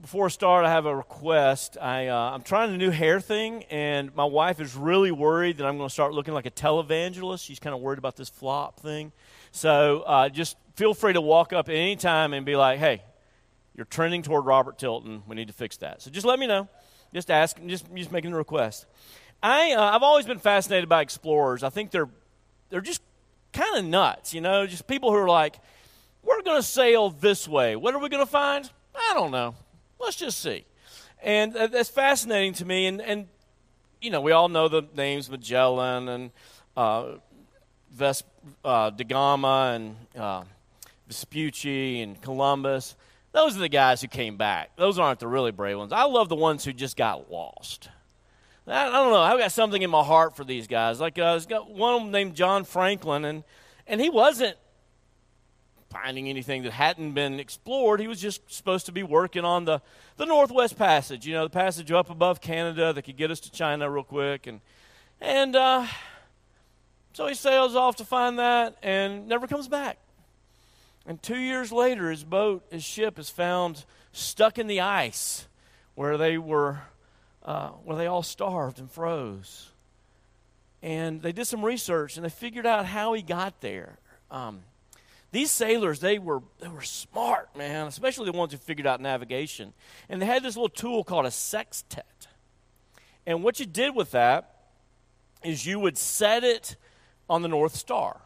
before I start, I have a request. I, uh, I'm trying a new hair thing, and my wife is really worried that I'm going to start looking like a televangelist. She's kind of worried about this flop thing. So uh, just feel free to walk up at any time and be like, hey, you're trending toward Robert Tilton. We need to fix that. So just let me know. Just ask, just, just making a request. I, uh, I've always been fascinated by explorers. I think they're, they're just kind of nuts, you know, just people who are like, we're going to sail this way. What are we going to find? I don't know. Let's just see. And uh, that's fascinating to me. And, and, you know, we all know the names Magellan and uh, Ves- uh, da Gama and uh, Vespucci and Columbus. Those are the guys who came back. Those aren't the really brave ones. I love the ones who just got lost. I, I don't know. I've got something in my heart for these guys. Like uh, I've got one named John Franklin, and and he wasn't finding anything that hadn't been explored. He was just supposed to be working on the, the Northwest Passage, you know, the passage up above Canada that could get us to China real quick. And, and uh, so he sails off to find that and never comes back. And two years later, his boat, his ship, is found stuck in the ice where they were, uh, where they all starved and froze. And they did some research and they figured out how he got there. Um, these sailors, they were, they were smart, man, especially the ones who figured out navigation. And they had this little tool called a sextant. And what you did with that is you would set it on the North Star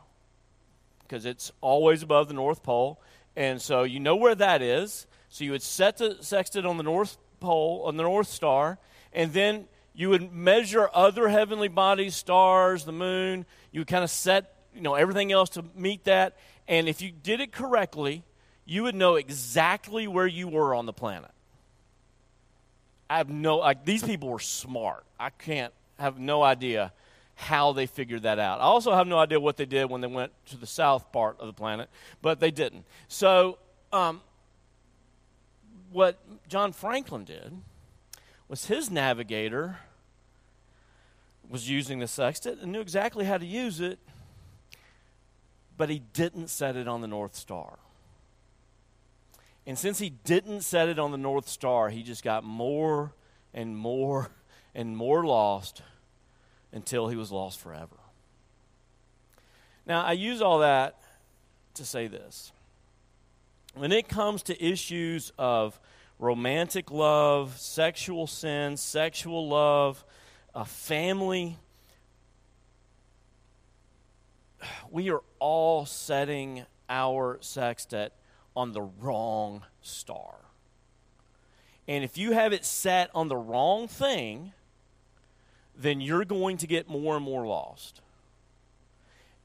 because it's always above the North Pole. And so you know where that is. So you would set the sextant on the North Pole, on the North Star, and then you would measure other heavenly bodies, stars, the moon. You would kind of set you know everything else to meet that and if you did it correctly, you would know exactly where you were on the planet. I have no like these people were smart. I can't have no idea how they figured that out. I also have no idea what they did when they went to the south part of the planet, but they didn't. So, um, what John Franklin did was his navigator was using the sextant and knew exactly how to use it but he didn't set it on the North Star. And since he didn't set it on the North Star, he just got more and more and more lost until he was lost forever. Now, I use all that to say this. When it comes to issues of romantic love, sexual sin, sexual love, a family, we are all setting our sextant on the wrong star. And if you have it set on the wrong thing, then you're going to get more and more lost.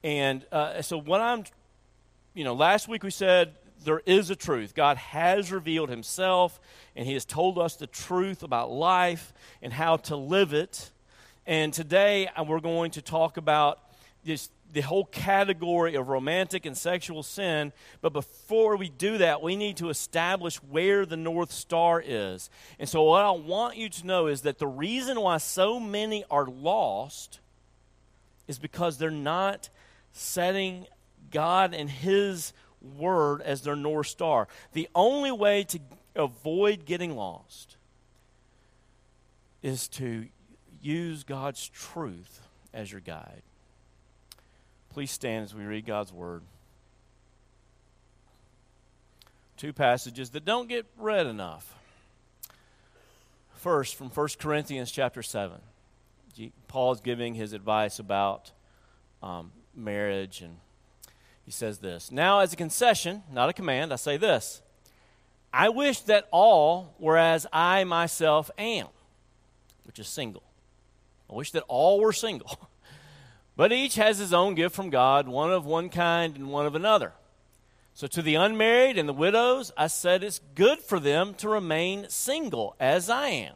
And uh, so, what I'm, you know, last week we said there is a truth. God has revealed himself, and he has told us the truth about life and how to live it. And today uh, we're going to talk about this the whole category of romantic and sexual sin. But before we do that, we need to establish where the North Star is. And so, what I want you to know is that the reason why so many are lost is because they're not setting God and His Word as their North Star. The only way to avoid getting lost is to use God's truth as your guide. Please stand as we read God's word. Two passages that don't get read enough. First, from 1 Corinthians chapter 7. Paul is giving his advice about um, marriage, and he says this Now, as a concession, not a command, I say this I wish that all were as I myself am, which is single. I wish that all were single. But each has his own gift from God, one of one kind and one of another. So to the unmarried and the widows, I said it's good for them to remain single, as I am.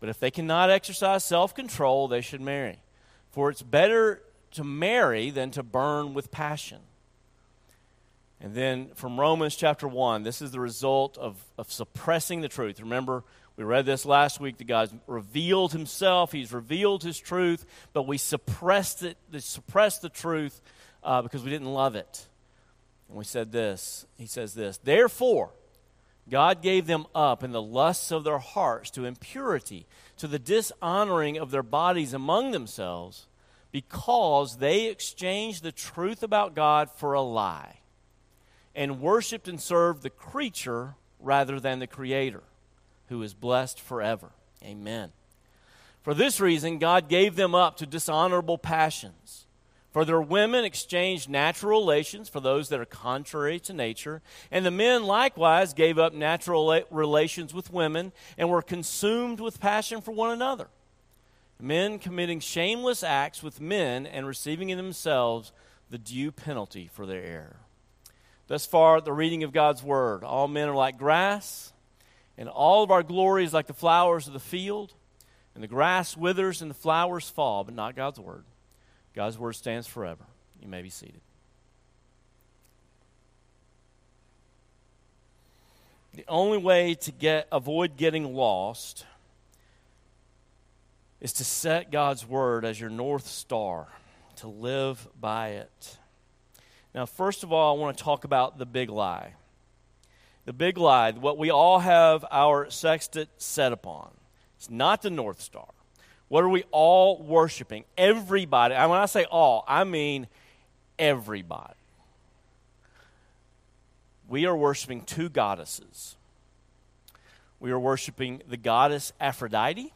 But if they cannot exercise self control, they should marry. For it's better to marry than to burn with passion. And then from Romans chapter 1, this is the result of, of suppressing the truth. Remember, we read this last week that God's revealed himself, he's revealed his truth, but we suppressed it, suppressed the truth uh, because we didn't love it. And we said this, he says this, therefore, God gave them up in the lusts of their hearts to impurity, to the dishonoring of their bodies among themselves, because they exchanged the truth about God for a lie, and worshiped and served the creature rather than the Creator, who is blessed forever. Amen. For this reason, God gave them up to dishonorable passions. For their women exchanged natural relations for those that are contrary to nature, and the men likewise gave up natural relations with women and were consumed with passion for one another. Men committing shameless acts with men and receiving in themselves the due penalty for their error. Thus far, the reading of God's word. All men are like grass, and all of our glory is like the flowers of the field. And the grass withers and the flowers fall, but not God's word. God's word stands forever. You may be seated. The only way to get avoid getting lost is to set God's word as your north star, to live by it. Now, first of all, I want to talk about the big lie. The big lie, what we all have our sextant set upon. It's not the north star. What are we all worshiping? Everybody. And when I say all, I mean everybody. We are worshiping two goddesses. We are worshiping the goddess Aphrodite,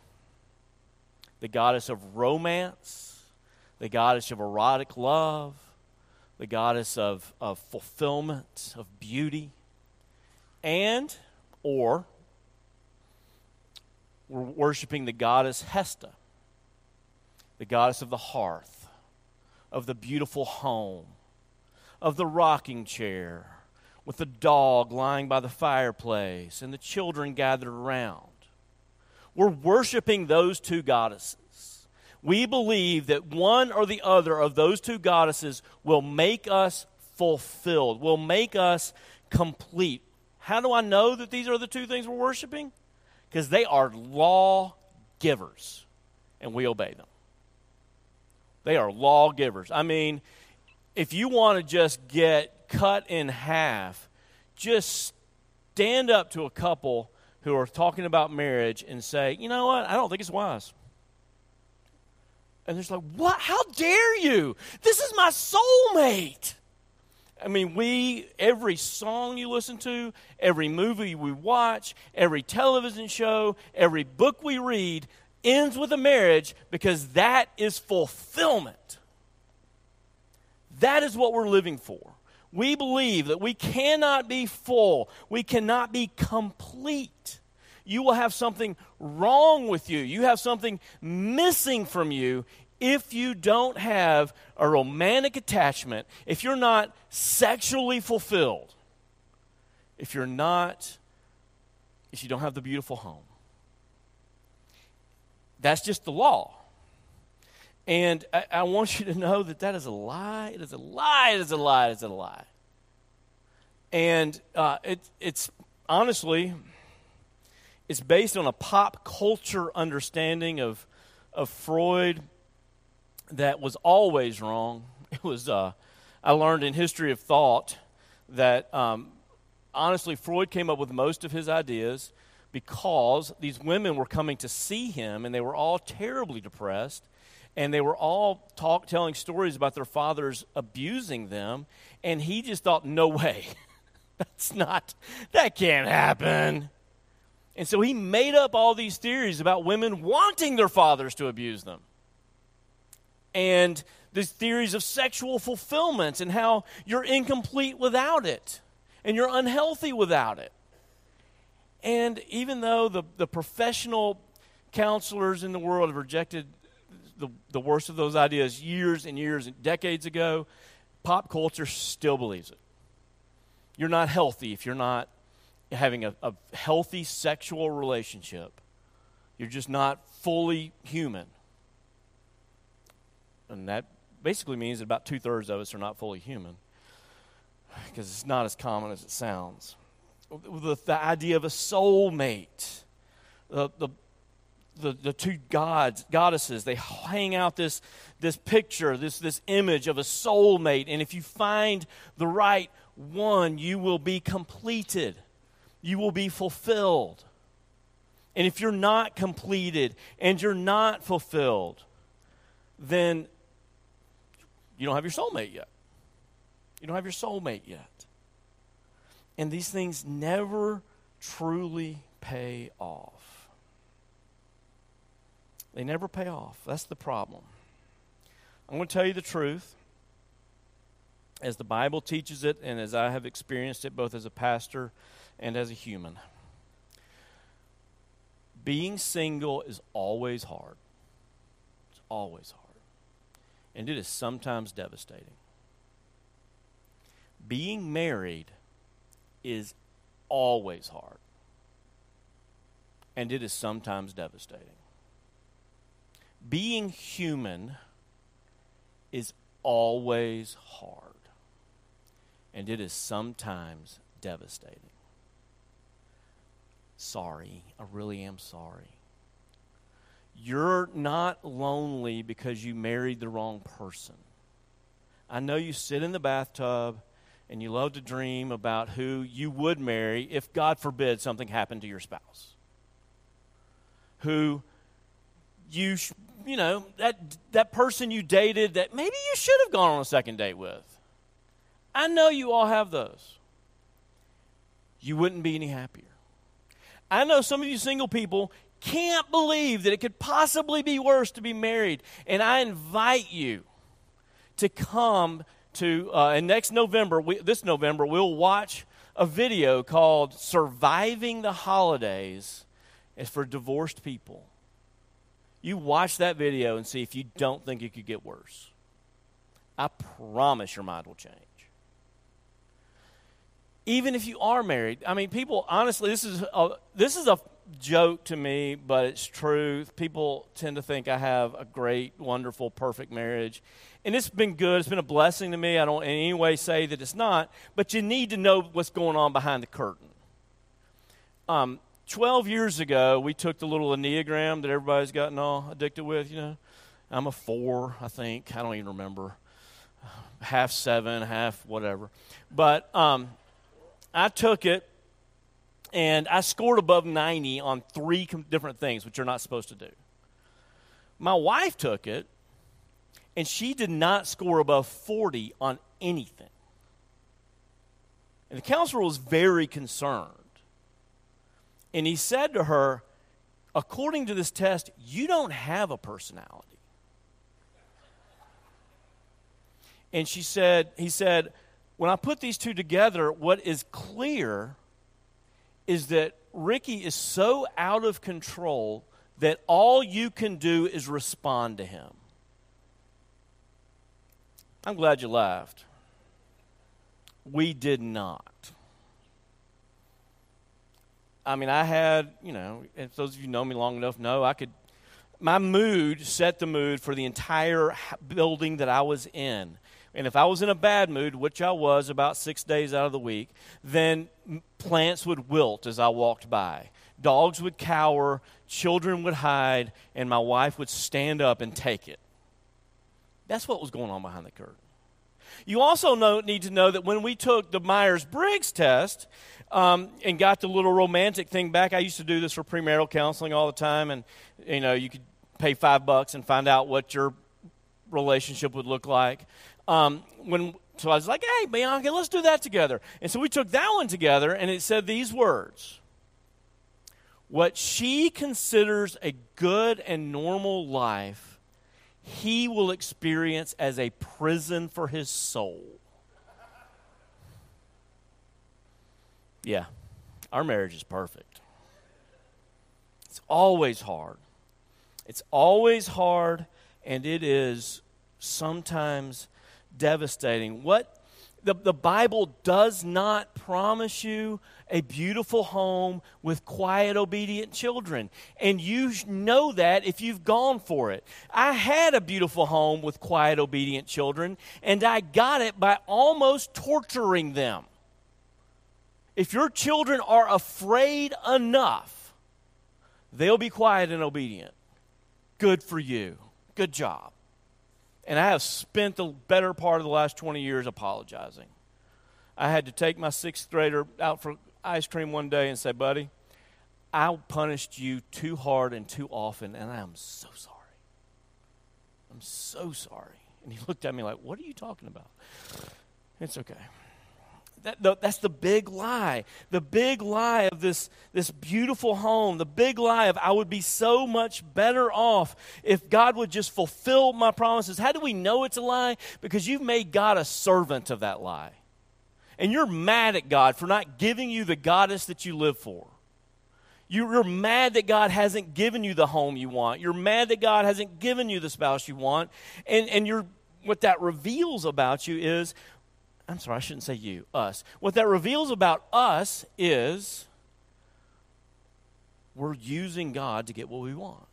the goddess of romance, the goddess of erotic love, the goddess of, of fulfillment, of beauty, and, or, we're worshiping the goddess Hestia the goddess of the hearth, of the beautiful home, of the rocking chair, with the dog lying by the fireplace and the children gathered around. We're worshiping those two goddesses. We believe that one or the other of those two goddesses will make us fulfilled, will make us complete. How do I know that these are the two things we're worshiping? Because they are law givers, and we obey them. They are lawgivers. I mean, if you want to just get cut in half, just stand up to a couple who are talking about marriage and say, you know what? I don't think it's wise. And they're just like, what? How dare you? This is my soulmate. I mean, we, every song you listen to, every movie we watch, every television show, every book we read, ends with a marriage because that is fulfillment. That is what we're living for. We believe that we cannot be full, we cannot be complete. You will have something wrong with you, you have something missing from you if you don't have a romantic attachment, if you're not sexually fulfilled, if you're not, if you don't have the beautiful home. That's just the law. And I, I, want you to know that that is a lie. It is a lie. It is a lie. It is a lie. And uh, it, it's honestly, it's based on a pop culture understanding of, of Freud that was always wrong. It was, uh, I learned in History of Thought that um, honestly, Freud came up with most of his ideas because these women were coming to see him and they were all terribly depressed and they were all talk, telling stories about their fathers abusing them and he just thought no way. That's not that can't happen. And so he made up all these theories about women wanting their fathers to abuse them and the theories of sexual fulfillment and how you're incomplete without it and you're unhealthy without it and even though the, the professional counselors in the world have rejected the, the worst of those ideas years and years and decades ago, pop culture still believes it. You're not healthy if you're not having a, a healthy sexual relationship. You're just not fully human. And that basically means that about two thirds of us are not fully human because it's not as common as it sounds the, the idea of a soulmate. The, the, the, the two gods, goddesses, they hang out this, this picture, this, this image of a soulmate. And if you find the right one, you will be completed. you will be fulfilled. And if you're not completed and you're not fulfilled, then you don't have your soulmate yet. You don't have your soulmate yet. And these things never truly pay off. They never pay off. That's the problem. I'm going to tell you the truth as the Bible teaches it and as I have experienced it both as a pastor and as a human. Being single is always hard. It's always hard. And it is sometimes devastating. Being married is always hard. And it is sometimes devastating. Being human is always hard. And it is sometimes devastating. Sorry. I really am sorry. You're not lonely because you married the wrong person. I know you sit in the bathtub and you love to dream about who you would marry if, God forbid, something happened to your spouse. Who you, you know, that, that person you dated that maybe you should have gone on a second date with. I know you all have those. You wouldn't be any happier. I know some of you single people can't believe that it could possibly be worse to be married. And I invite you to come to, uh, and next November, we, this November, we'll watch a video called Surviving the Holidays. It's for divorced people. You watch that video and see if you don't think it could get worse. I promise your mind will change. Even if you are married, I mean, people honestly, this is a, this is a joke to me, but it's true. People tend to think I have a great, wonderful, perfect marriage, and it's been good. It's been a blessing to me. I don't in any way say that it's not, but you need to know what's going on behind the curtain. Um, 12 years ago, we took the little Enneagram that everybody's gotten all addicted with, you know. I'm a four, I think. I don't even remember. Half seven, half whatever. But um, I took it and I scored above 90 on three different things, which you're not supposed to do. My wife took it and she did not score above 40 on anything. And the counselor was very concerned. And he said to her, according to this test, you don't have a personality. And she said, he said, when I put these two together, what is clear is that Ricky is so out of control that all you can do is respond to him. I'm glad you laughed. We did not. I mean, I had, you know, and those of you know me long enough know I could, my mood set the mood for the entire building that I was in. And if I was in a bad mood, which I was about six days out of the week, then plants would wilt as I walked by. Dogs would cower, children would hide, and my wife would stand up and take it. That's what was going on behind the curtain. You also know, need to know that when we took the Myers Briggs test um, and got the little romantic thing back, I used to do this for premarital counseling all the time, and you know you could pay five bucks and find out what your relationship would look like. Um, when so I was like, "Hey, Bianca, let's do that together." And so we took that one together, and it said these words: "What she considers a good and normal life, he will experience as a prison for his soul. Yeah, our marriage is perfect. It's always hard. It's always hard, and it is sometimes devastating. What the, the Bible does not promise you a beautiful home with quiet, obedient children. And you know that if you've gone for it. I had a beautiful home with quiet, obedient children, and I got it by almost torturing them. If your children are afraid enough, they'll be quiet and obedient. Good for you. Good job. And I have spent the better part of the last 20 years apologizing. I had to take my sixth grader out for ice cream one day and say, buddy, I punished you too hard and too often, and I am so sorry. I'm so sorry. And he looked at me like, What are you talking about? It's okay. That, the, that's the big lie. The big lie of this, this beautiful home. The big lie of I would be so much better off if God would just fulfill my promises. How do we know it's a lie? Because you've made God a servant of that lie. And you're mad at God for not giving you the goddess that you live for. You're mad that God hasn't given you the home you want. You're mad that God hasn't given you the spouse you want. And, and you're, what that reveals about you is I'm sorry, I shouldn't say you, us. What that reveals about us is we're using God to get what we want.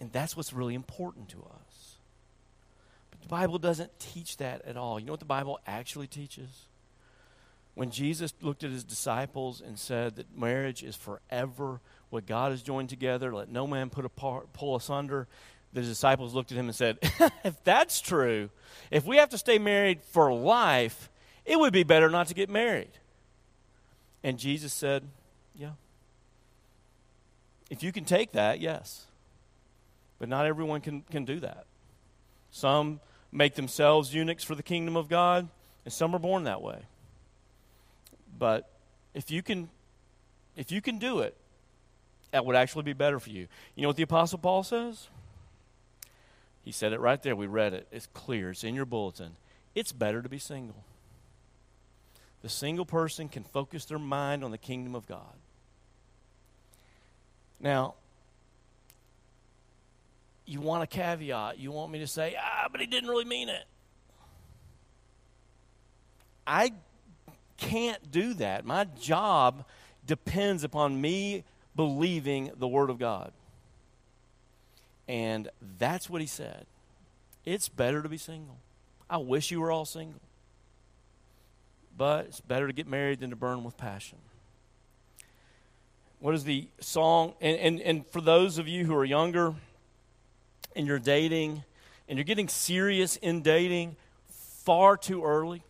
And that's what's really important to us. But the Bible doesn't teach that at all. You know what the Bible actually teaches? When Jesus looked at his disciples and said that marriage is forever, what God has joined together, let no man put apart, pull asunder, the disciples looked at him and said, If that's true, if we have to stay married for life, it would be better not to get married. And Jesus said, Yeah. If you can take that, yes. But not everyone can, can do that. Some make themselves eunuchs for the kingdom of God, and some are born that way. But if you can if you can do it, that would actually be better for you. You know what the apostle Paul says? He said it right there. We read it. It's clear. It's in your bulletin. It's better to be single. The single person can focus their mind on the kingdom of God. Now, you want a caveat. You want me to say, ah, but he didn't really mean it. I can't do that. My job depends upon me believing the Word of God. And that's what he said. It's better to be single. I wish you were all single. But it's better to get married than to burn with passion. What is the song? And, and, and for those of you who are younger and you're dating and you're getting serious in dating far too early,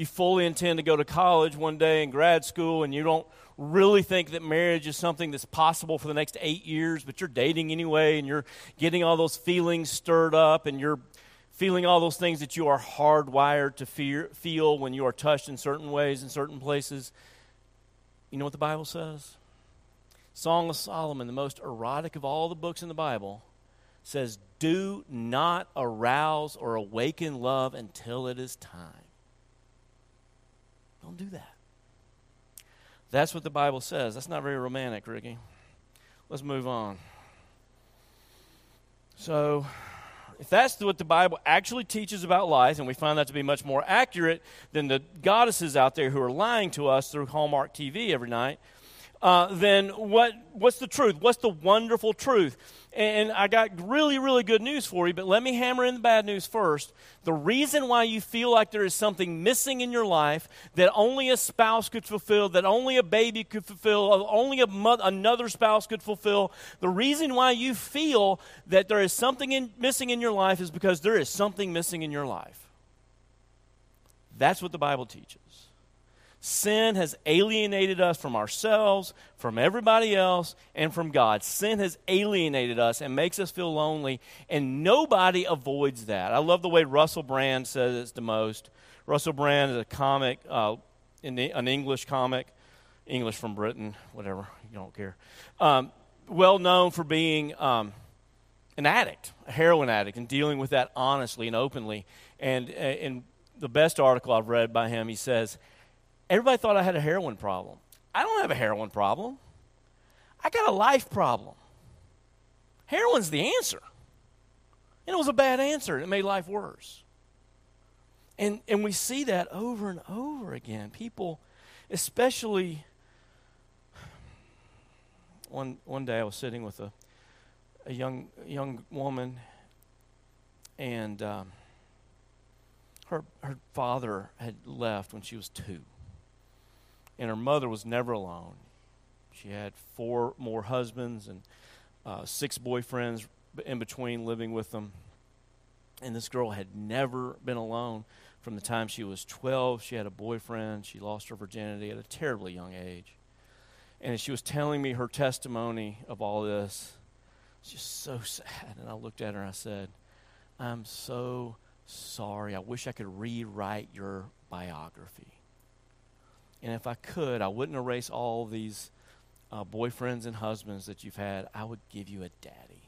you fully intend to go to college one day and grad school and you don't really think that marriage is something that's possible for the next eight years, but you're dating anyway and you're getting all those feelings stirred up and you're feeling all those things that you are hardwired to fear, feel when you are touched in certain ways in certain places. You know what the Bible says? Song of Solomon, the most erotic of all the books in the Bible, says, Do not arouse or awaken love until it is time. Don't do that. That's what the Bible says. That's not very romantic, Ricky. Let's move on. So, if that's what the Bible actually teaches about life, and we find that to be much more accurate than the goddesses out there who are lying to us through Hallmark TV every night, uh, then what, what's the truth? What's the wonderful truth? And I got really, really good news for you, but let me hammer in the bad news first. The reason why you feel like there is something missing in your life that only a spouse could fulfill, that only a baby could fulfill, only mother, another spouse could fulfill, the reason why you feel that there is something in, missing in your life is because there is something missing in your life. That's what the Bible teaches. Sin has alienated us from ourselves, from everybody else, and from God. Sin has alienated us and makes us feel lonely, and nobody avoids that. I love the way Russell Brand says it the most. Russell Brand is a comic, uh, the, an English comic, English from Britain, whatever, you don't care. Um, well known for being um, an addict, a heroin addict, and dealing with that honestly and openly. And uh, in the best article I've read by him, he says, Everybody thought I had a heroin problem. I don't have a heroin problem. I got a life problem. Heroin's the answer. And it was a bad answer. It made life worse. And, and we see that over and over again. People, especially, one, one day I was sitting with a, a young, young woman, and um, her, her father had left when she was two and her mother was never alone. She had four more husbands and uh, six boyfriends in between living with them. And this girl had never been alone from the time she was 12. She had a boyfriend. She lost her virginity at a terribly young age. And she was telling me her testimony of all this, it's just so sad. And I looked at her and I said, I'm so sorry. I wish I could rewrite your biography. And if I could, I wouldn't erase all these uh, boyfriends and husbands that you've had. I would give you a daddy.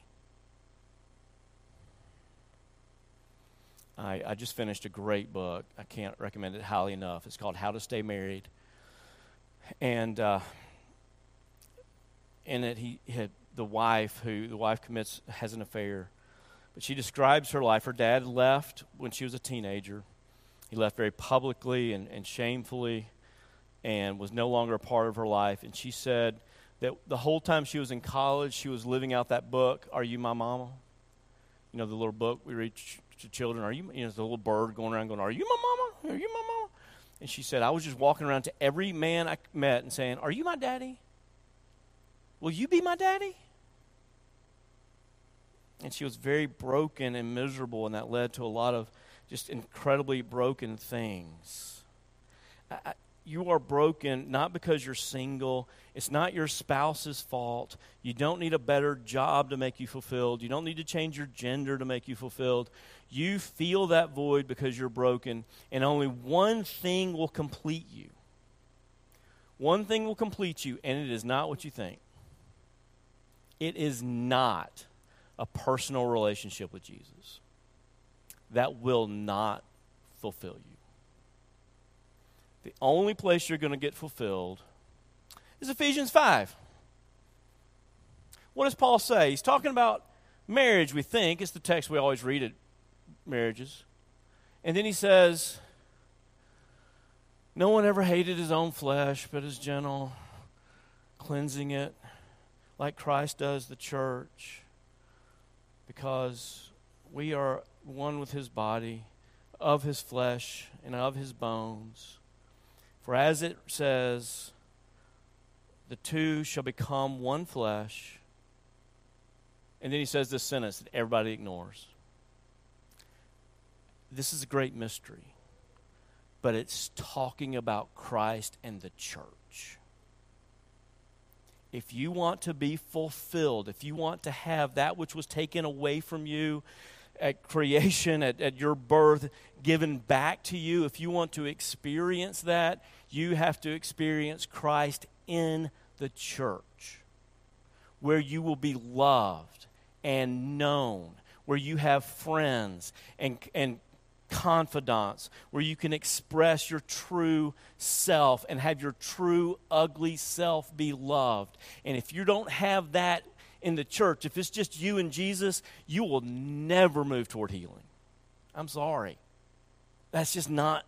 I, I just finished a great book. I can't recommend it highly enough. It's called How to Stay Married. And uh, in it, he had the wife who the wife commits has an affair. But she describes her life. Her dad left when she was a teenager. He left very publicly and, and shamefully and was no longer a part of her life. And she said that the whole time she was in college, she was living out that book, Are You My Mama? You know, the little book we read to children, Are you, you know, the little bird going around going, Are you my mama? Are you my mama? And she said, I was just walking around to every man I met and saying, Are you my daddy? Will you be my daddy? And she was very broken and miserable, and that led to a lot of just incredibly broken things. I, you are broken not because you're single. It's not your spouse's fault. You don't need a better job to make you fulfilled. You don't need to change your gender to make you fulfilled. You feel that void because you're broken, and only one thing will complete you. One thing will complete you, and it is not what you think. It is not a personal relationship with Jesus. That will not fulfill you. The only place you're going to get fulfilled is Ephesians 5. What does Paul say? He's talking about marriage, we think. It's the text we always read at marriages. And then he says, No one ever hated his own flesh, but is gentle, cleansing it like Christ does the church, because we are one with his body, of his flesh, and of his bones. For as it says, the two shall become one flesh. And then he says this sentence that everybody ignores. This is a great mystery, but it's talking about Christ and the church. If you want to be fulfilled, if you want to have that which was taken away from you at creation, at, at your birth, given back to you, if you want to experience that, you have to experience Christ in the church, where you will be loved and known, where you have friends and, and confidants, where you can express your true self and have your true ugly self be loved. And if you don't have that in the church, if it's just you and Jesus, you will never move toward healing. I'm sorry. That's just not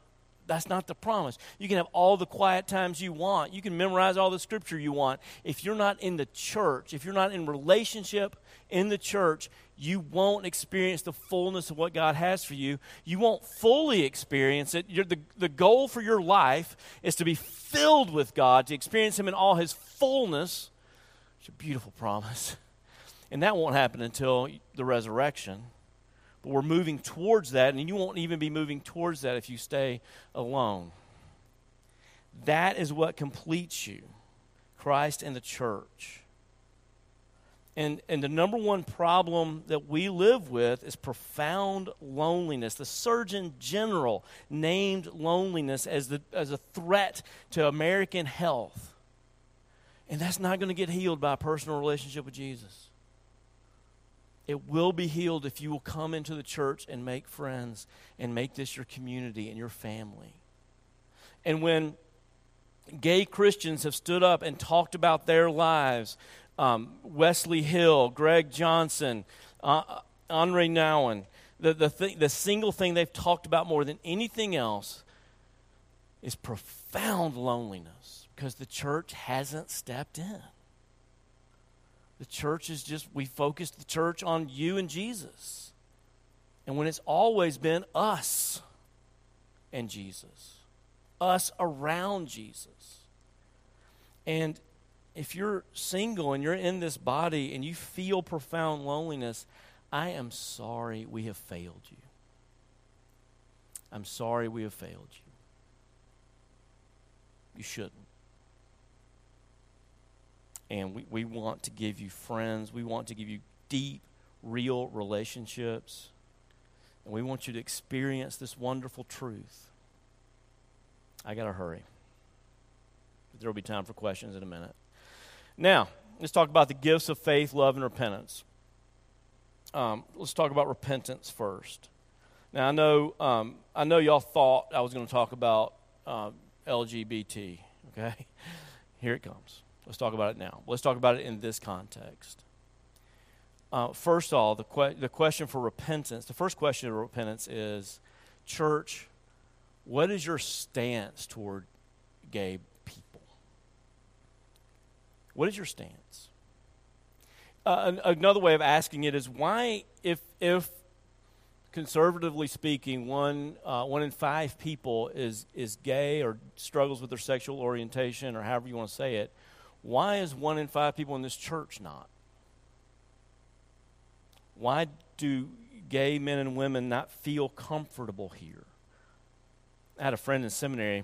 that's not the promise. You can have all the quiet times you want. You can memorize all the scripture you want. If you're not in the church, if you're not in relationship in the church, you won't experience the fullness of what God has for you. You won't fully experience it. You're, the, the goal for your life is to be filled with God, to experience Him in all His fullness. It's a beautiful promise. And that won't happen until the resurrection. But we're moving towards that, and you won't even be moving towards that if you stay alone. That is what completes you Christ and the church. And, and the number one problem that we live with is profound loneliness. The Surgeon General named loneliness as, the, as a threat to American health. And that's not going to get healed by a personal relationship with Jesus. It will be healed if you will come into the church and make friends and make this your community and your family. And when gay Christians have stood up and talked about their lives, um, Wesley Hill, Greg Johnson, uh, uh Henri Nouwen, the, the, th- the single thing they've talked about more than anything else is profound loneliness because the church hasn't stepped in. The church is just, we focus the church on you and Jesus. And when it's always been us and Jesus, us around Jesus. And if you're single and you're in this body and you feel profound loneliness, I am sorry we have failed you. I'm sorry we have failed you. You shouldn't. And we, we want to give you friends. We want to give you deep, real relationships. And we want you to experience this wonderful truth. I got to hurry. There will be time for questions in a minute. Now, let's talk about the gifts of faith, love, and repentance. Um, let's talk about repentance first. Now, I know, um, I know y'all thought I was going to talk about uh, LGBT, okay? Here it comes. Let's talk about it now. Let's talk about it in this context. Uh, first of all, the, que- the question for repentance, the first question of repentance is Church, what is your stance toward gay people? What is your stance? Uh, another way of asking it is why, if, if conservatively speaking, one, uh, one in five people is, is gay or struggles with their sexual orientation or however you want to say it, why is one in five people in this church not? Why do gay men and women not feel comfortable here? I had a friend in seminary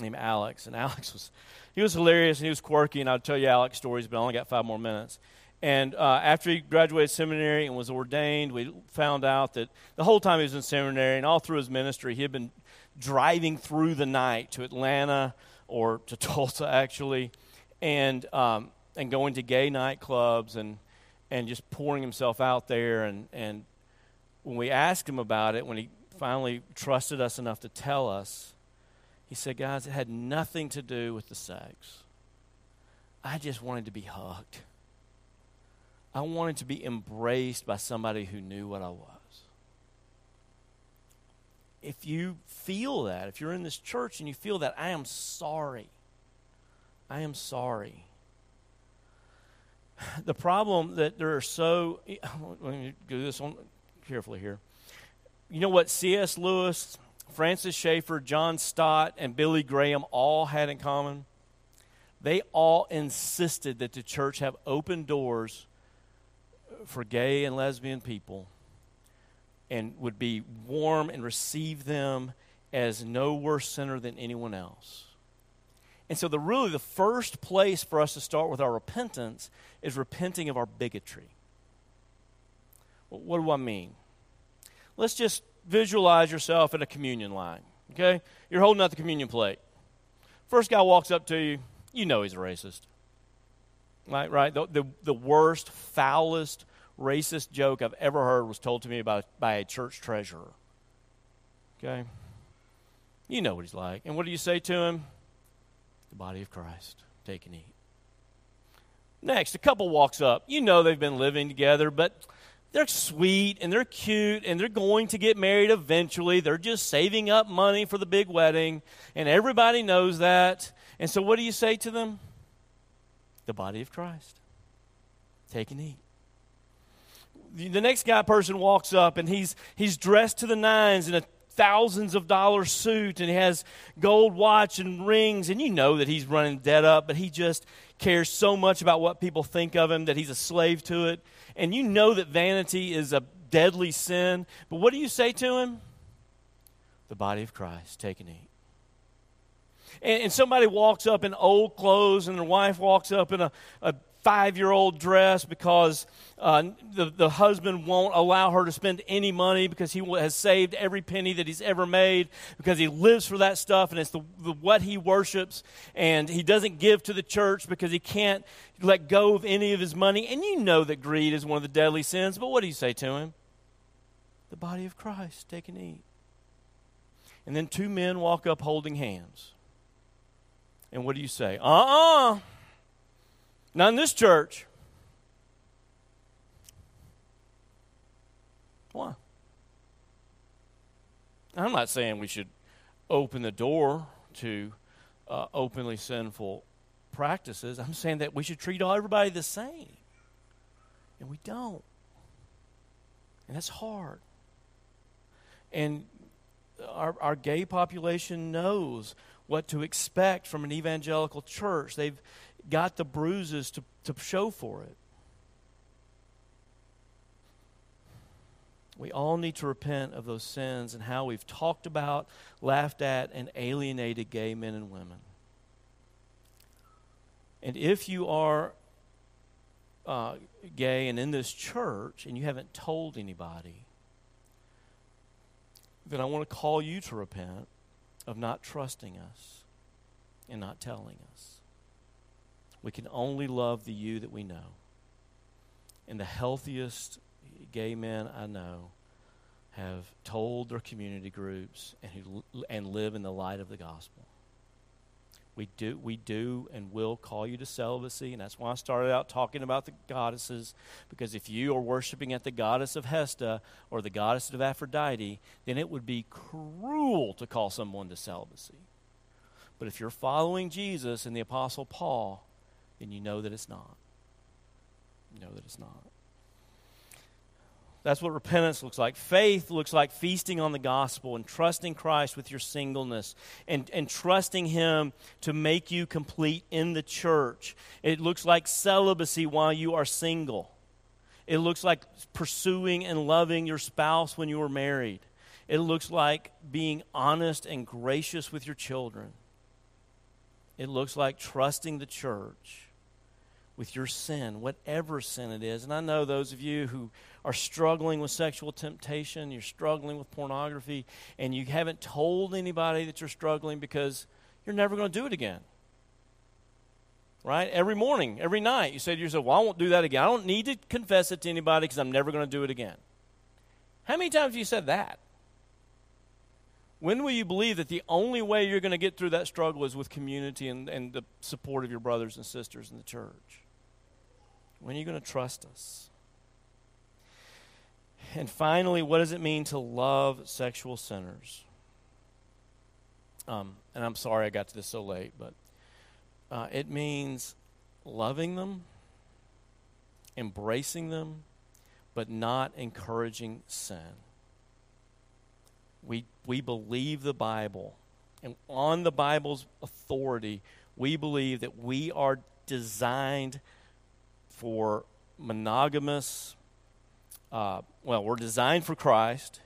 named Alex, and Alex was he was hilarious and he was quirky, and I'll tell you Alex stories, but I only got five more minutes. And uh, after he graduated seminary and was ordained, we found out that the whole time he was in seminary and all through his ministry, he had been driving through the night to Atlanta or to Tulsa, actually, and um, and going to gay nightclubs and and just pouring himself out there. And and when we asked him about it, when he finally trusted us enough to tell us, he said, "Guys, it had nothing to do with the sex. I just wanted to be hugged. I wanted to be embraced by somebody who knew what I was." If you feel that, if you're in this church and you feel that, I am sorry. I am sorry. The problem that there are so, let me do this one carefully here. You know what C.S. Lewis, Francis Schaeffer, John Stott, and Billy Graham all had in common? They all insisted that the church have open doors for gay and lesbian people and would be warm and receive them as no worse sinner than anyone else. And so, the really the first place for us to start with our repentance is repenting of our bigotry. What do I mean? Let's just visualize yourself in a communion line. Okay, you're holding out the communion plate. First guy walks up to you, you know he's a racist. Right, right. The, the, the worst, foulest, racist joke I've ever heard was told to me by, by a church treasurer. Okay? You know what he's like. And what do you say to him? The body of Christ. Take and eat. Next, a couple walks up. You know they've been living together, but they're sweet and they're cute and they're going to get married eventually. They're just saving up money for the big wedding, and everybody knows that. And so, what do you say to them? The body of Christ. Take and eat. The next guy person walks up and he's he's dressed to the nines in a thousands of dollar suit and he has gold watch and rings. And you know that he's running debt up but he just cares so much about what people think of him that he's a slave to it. And you know that vanity is a deadly sin. But what do you say to him? The body of christ take and eat. And, and somebody walks up in old clothes and their wife walks up in a, a five year old dress because uh, the, the husband won't allow her to spend any money because he has saved every penny that he's ever made because he lives for that stuff and it's the, the, what he worships and he doesn't give to the church because he can't let go of any of his money. And you know that greed is one of the deadly sins but what do you say to him? The body of christ take and eat. And then two men walk up holding hands. And what do you say? Uh-uh not in this church. Why? I'm not saying we should open the door to uh, openly sinful practices. I'm saying that we should treat everybody the same. And we don't. And that's hard. And our, our gay population knows what to expect from an evangelical church. They've got the bruises to, to show for it. We all need to repent of those sins and how we've talked about, laughed at, and alienated gay men and women. And if you are uh, gay and in this church and you haven't told anybody, then I want to call you to repent of not trusting us and not telling us. We can only love the you that we know. And the healthiest gay men I know have told their community groups and, who, and live in the light of the gospel. We do, we do and will call you to celibacy, and that's why I started out talking about the goddesses, because if you are worshiping at the goddess of Hestia or the goddess of Aphrodite, then it would be cruel to call someone to celibacy. But if you're following Jesus and the Apostle Paul, then you know that it's not. You know that it's not. That's what repentance looks like. Faith looks like feasting on the gospel and trusting Christ with your singleness and, and trusting Him to make you complete in the church. It looks like celibacy while you are single. It looks like pursuing and loving your spouse when you are married. It looks like being honest and gracious with your children. It looks like trusting the church with your sin, whatever sin it is. And I know those of you who are struggling with sexual temptation, you're struggling with pornography, and you haven't told anybody that you're struggling because you're never going to do it again. Right? Every morning, every night, you say to yourself, Well, I won't do that again. I don't need to confess it to anybody because I'm never going to do it again. How many times have you said that? When will you believe that the only way you're going to get through that struggle is with community and, and the support of your brothers and sisters in the church? When are you going to trust us? And finally, what does it mean to love sexual sinners? Um, and I'm sorry I got to this so late, but uh, it means loving them, embracing them, but not encouraging sin. We, we believe the Bible, and on the Bible's authority, we believe that we are designed for monogamous uh, well, we're designed for Christ,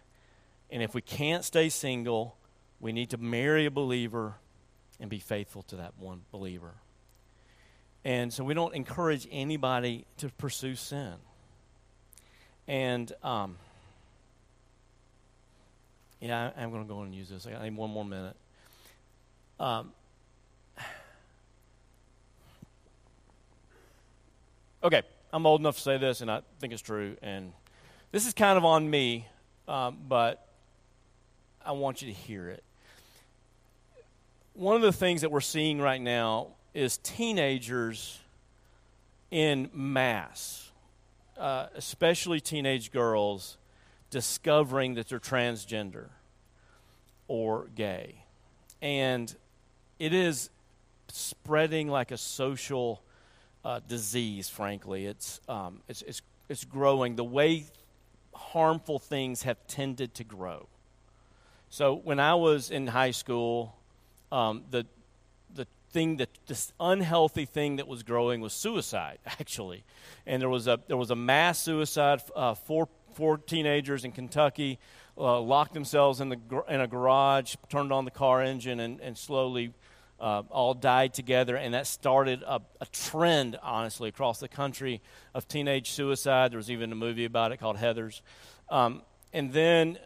and if we can't stay single, we need to marry a believer and be faithful to that one believer. And so we don't encourage anybody to pursue sin. And um, yeah, I, am going to go and use this. I need one more minute. Um, okay, I'm old enough to say this, and I think it's true. And this is kind of on me, um, but I want you to hear it. One of the things that we're seeing right now is teenagers in mass, uh, especially teenage girls, discovering that they're transgender or gay. And it is spreading like a social uh, disease, frankly. It's, um, it's, it's, it's growing. The way harmful things have tended to grow. So when I was in high school, um, the the thing that this unhealthy thing that was growing was suicide, actually, and there was a there was a mass suicide. Uh, four four teenagers in Kentucky uh, locked themselves in the in a garage, turned on the car engine, and, and slowly uh, all died together, and that started a, a, trend, honestly, across the country of teenage suicide. There was even a movie about it called Heathers. Um, and then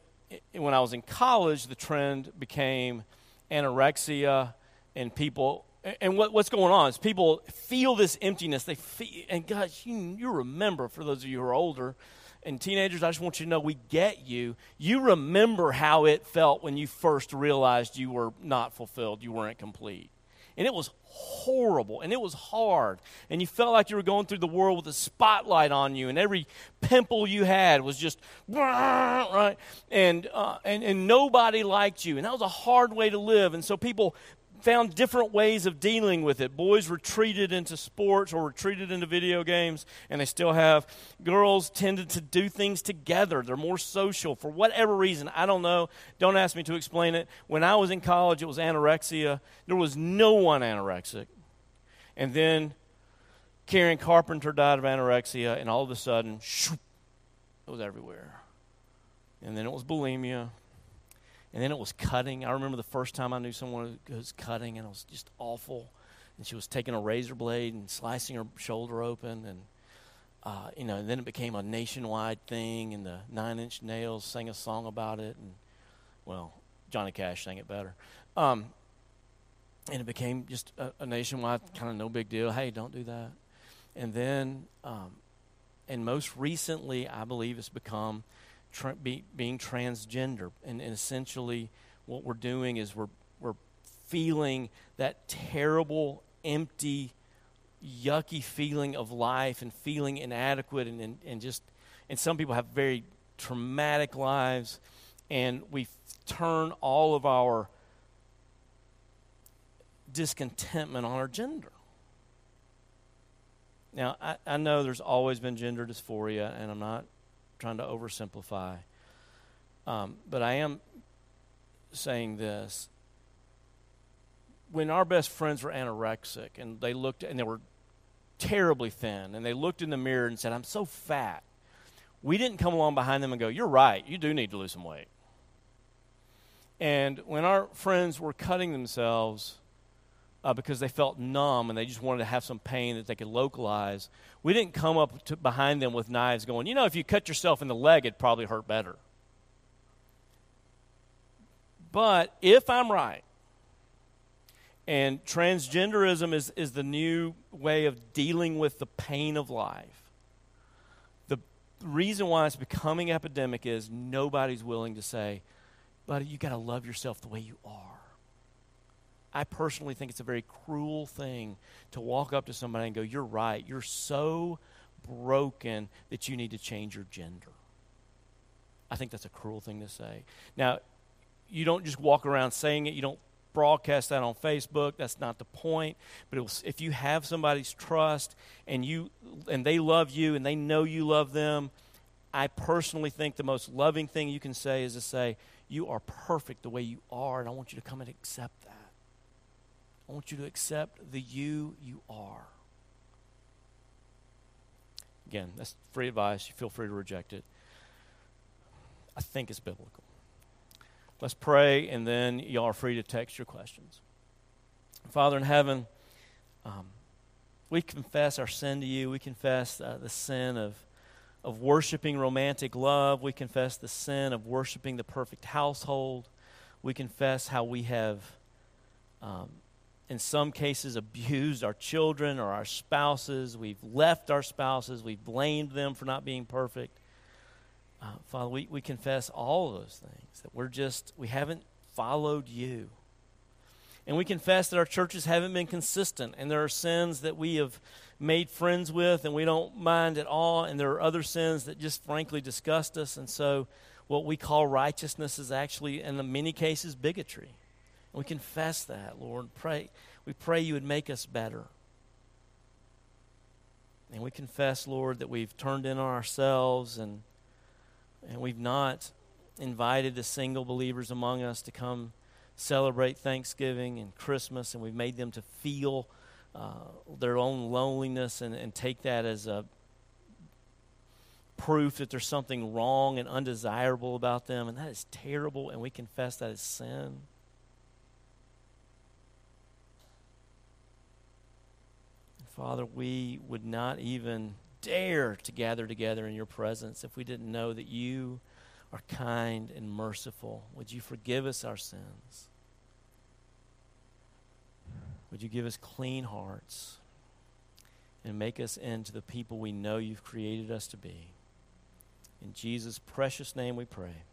when I was in college, the trend became anorexia, and people. And what, what's going on is people feel this emptiness. They feel, and guys, you, you remember for those of you who are older, and teenagers, I just want you to know we get you. You remember how it felt when you first realized you were not fulfilled, you weren't complete. And it was horrible and it was hard. And you felt like you were going through the world with a spotlight on you, and every pimple you had was just, right? And, uh, and, and nobody liked you. And that was a hard way to live. And so people found different ways of dealing with it. Boys retreated into sports or retreated into video games, and they still have. Girls tended to do things together. They're more social for whatever reason. I don't know. Don't ask me to explain it. When I was in college, it was anorexia. There was no one anorexic. And then Karen Carpenter died of anorexia, and all of a sudden, shoo, it was everywhere. and then it was bulimia, and then it was cutting. I remember the first time I knew someone who was cutting, and it was just awful. And she was taking a razor blade and slicing her shoulder open, and uh, you know, and then it became a nationwide thing, and the Nine Inch Nails sang a song about it, and well, Johnny Cash sang it better. Um, and it became just a, a nationwide kind of no big deal. Hey, don't do that. And then, um, and most recently, I believe it's become tra- be, being transgender. And, and essentially, what we're doing is we're, we're feeling that terrible, empty, yucky feeling of life and feeling inadequate and, and, and just, and some people have very traumatic lives. And we turn all of our discontentment on our gender. Now, I, I know there's always been gender dysphoria, and I'm not trying to oversimplify. Um, but I am saying this. When our best friends were anorexic and they looked and they were terribly thin and they looked in the mirror and said, I'm so fat, we didn't come along behind them and go, You're right, you do need to lose some weight. And when our friends were cutting themselves, uh, because they felt numb and they just wanted to have some pain that they could localize. We didn't come up to, behind them with knives going, you know, if you cut yourself in the leg, it'd probably hurt better. But if I'm right, and transgenderism is, is the new way of dealing with the pain of life, the reason why it's becoming epidemic is nobody's willing to say, buddy, you got to love yourself the way you are. I personally think it's a very cruel thing to walk up to somebody and go, You're right. You're so broken that you need to change your gender. I think that's a cruel thing to say. Now, you don't just walk around saying it, you don't broadcast that on Facebook. That's not the point. But was, if you have somebody's trust and you and they love you and they know you love them, I personally think the most loving thing you can say is to say, "You are perfect the way you are, and I want you to come and accept that." I want you to accept the you you are. Again, that's free advice. You feel free to reject it. I think it's biblical. Let's pray, and then y'all are free to text your questions. Father in heaven, um, we confess our sin to you. We confess uh, the sin of, of worshiping romantic love. We confess the sin of worshiping the perfect household. We confess how we have um, in some cases, abused our children or our spouses. We've left our spouses. We've blamed them for not being perfect. Uh, Father, we, we confess all those things, that we're just, we haven't followed you. And we confess that our churches haven't been consistent, and there are sins that we have made friends with and we don't mind at all, and there are other sins that just frankly disgust us. And so, what we call righteousness is actually, in many cases, bigotry. We confess that, Lord. Pray, we pray you would make us better. And we confess, Lord, that we've turned in on ourselves and, and we've not invited the single believers among us to come celebrate Thanksgiving and Christmas, and we've made them to feel uh, their own loneliness and, and take that as a proof that there's something wrong and undesirable about them, and that is terrible, and we confess that is sin. Father, we would not even dare to gather together in your presence if we didn't know that you are kind and merciful. Would you forgive us our sins? Would you give us clean hearts and make us into the people we know you've created us to be? In Jesus' precious name we pray.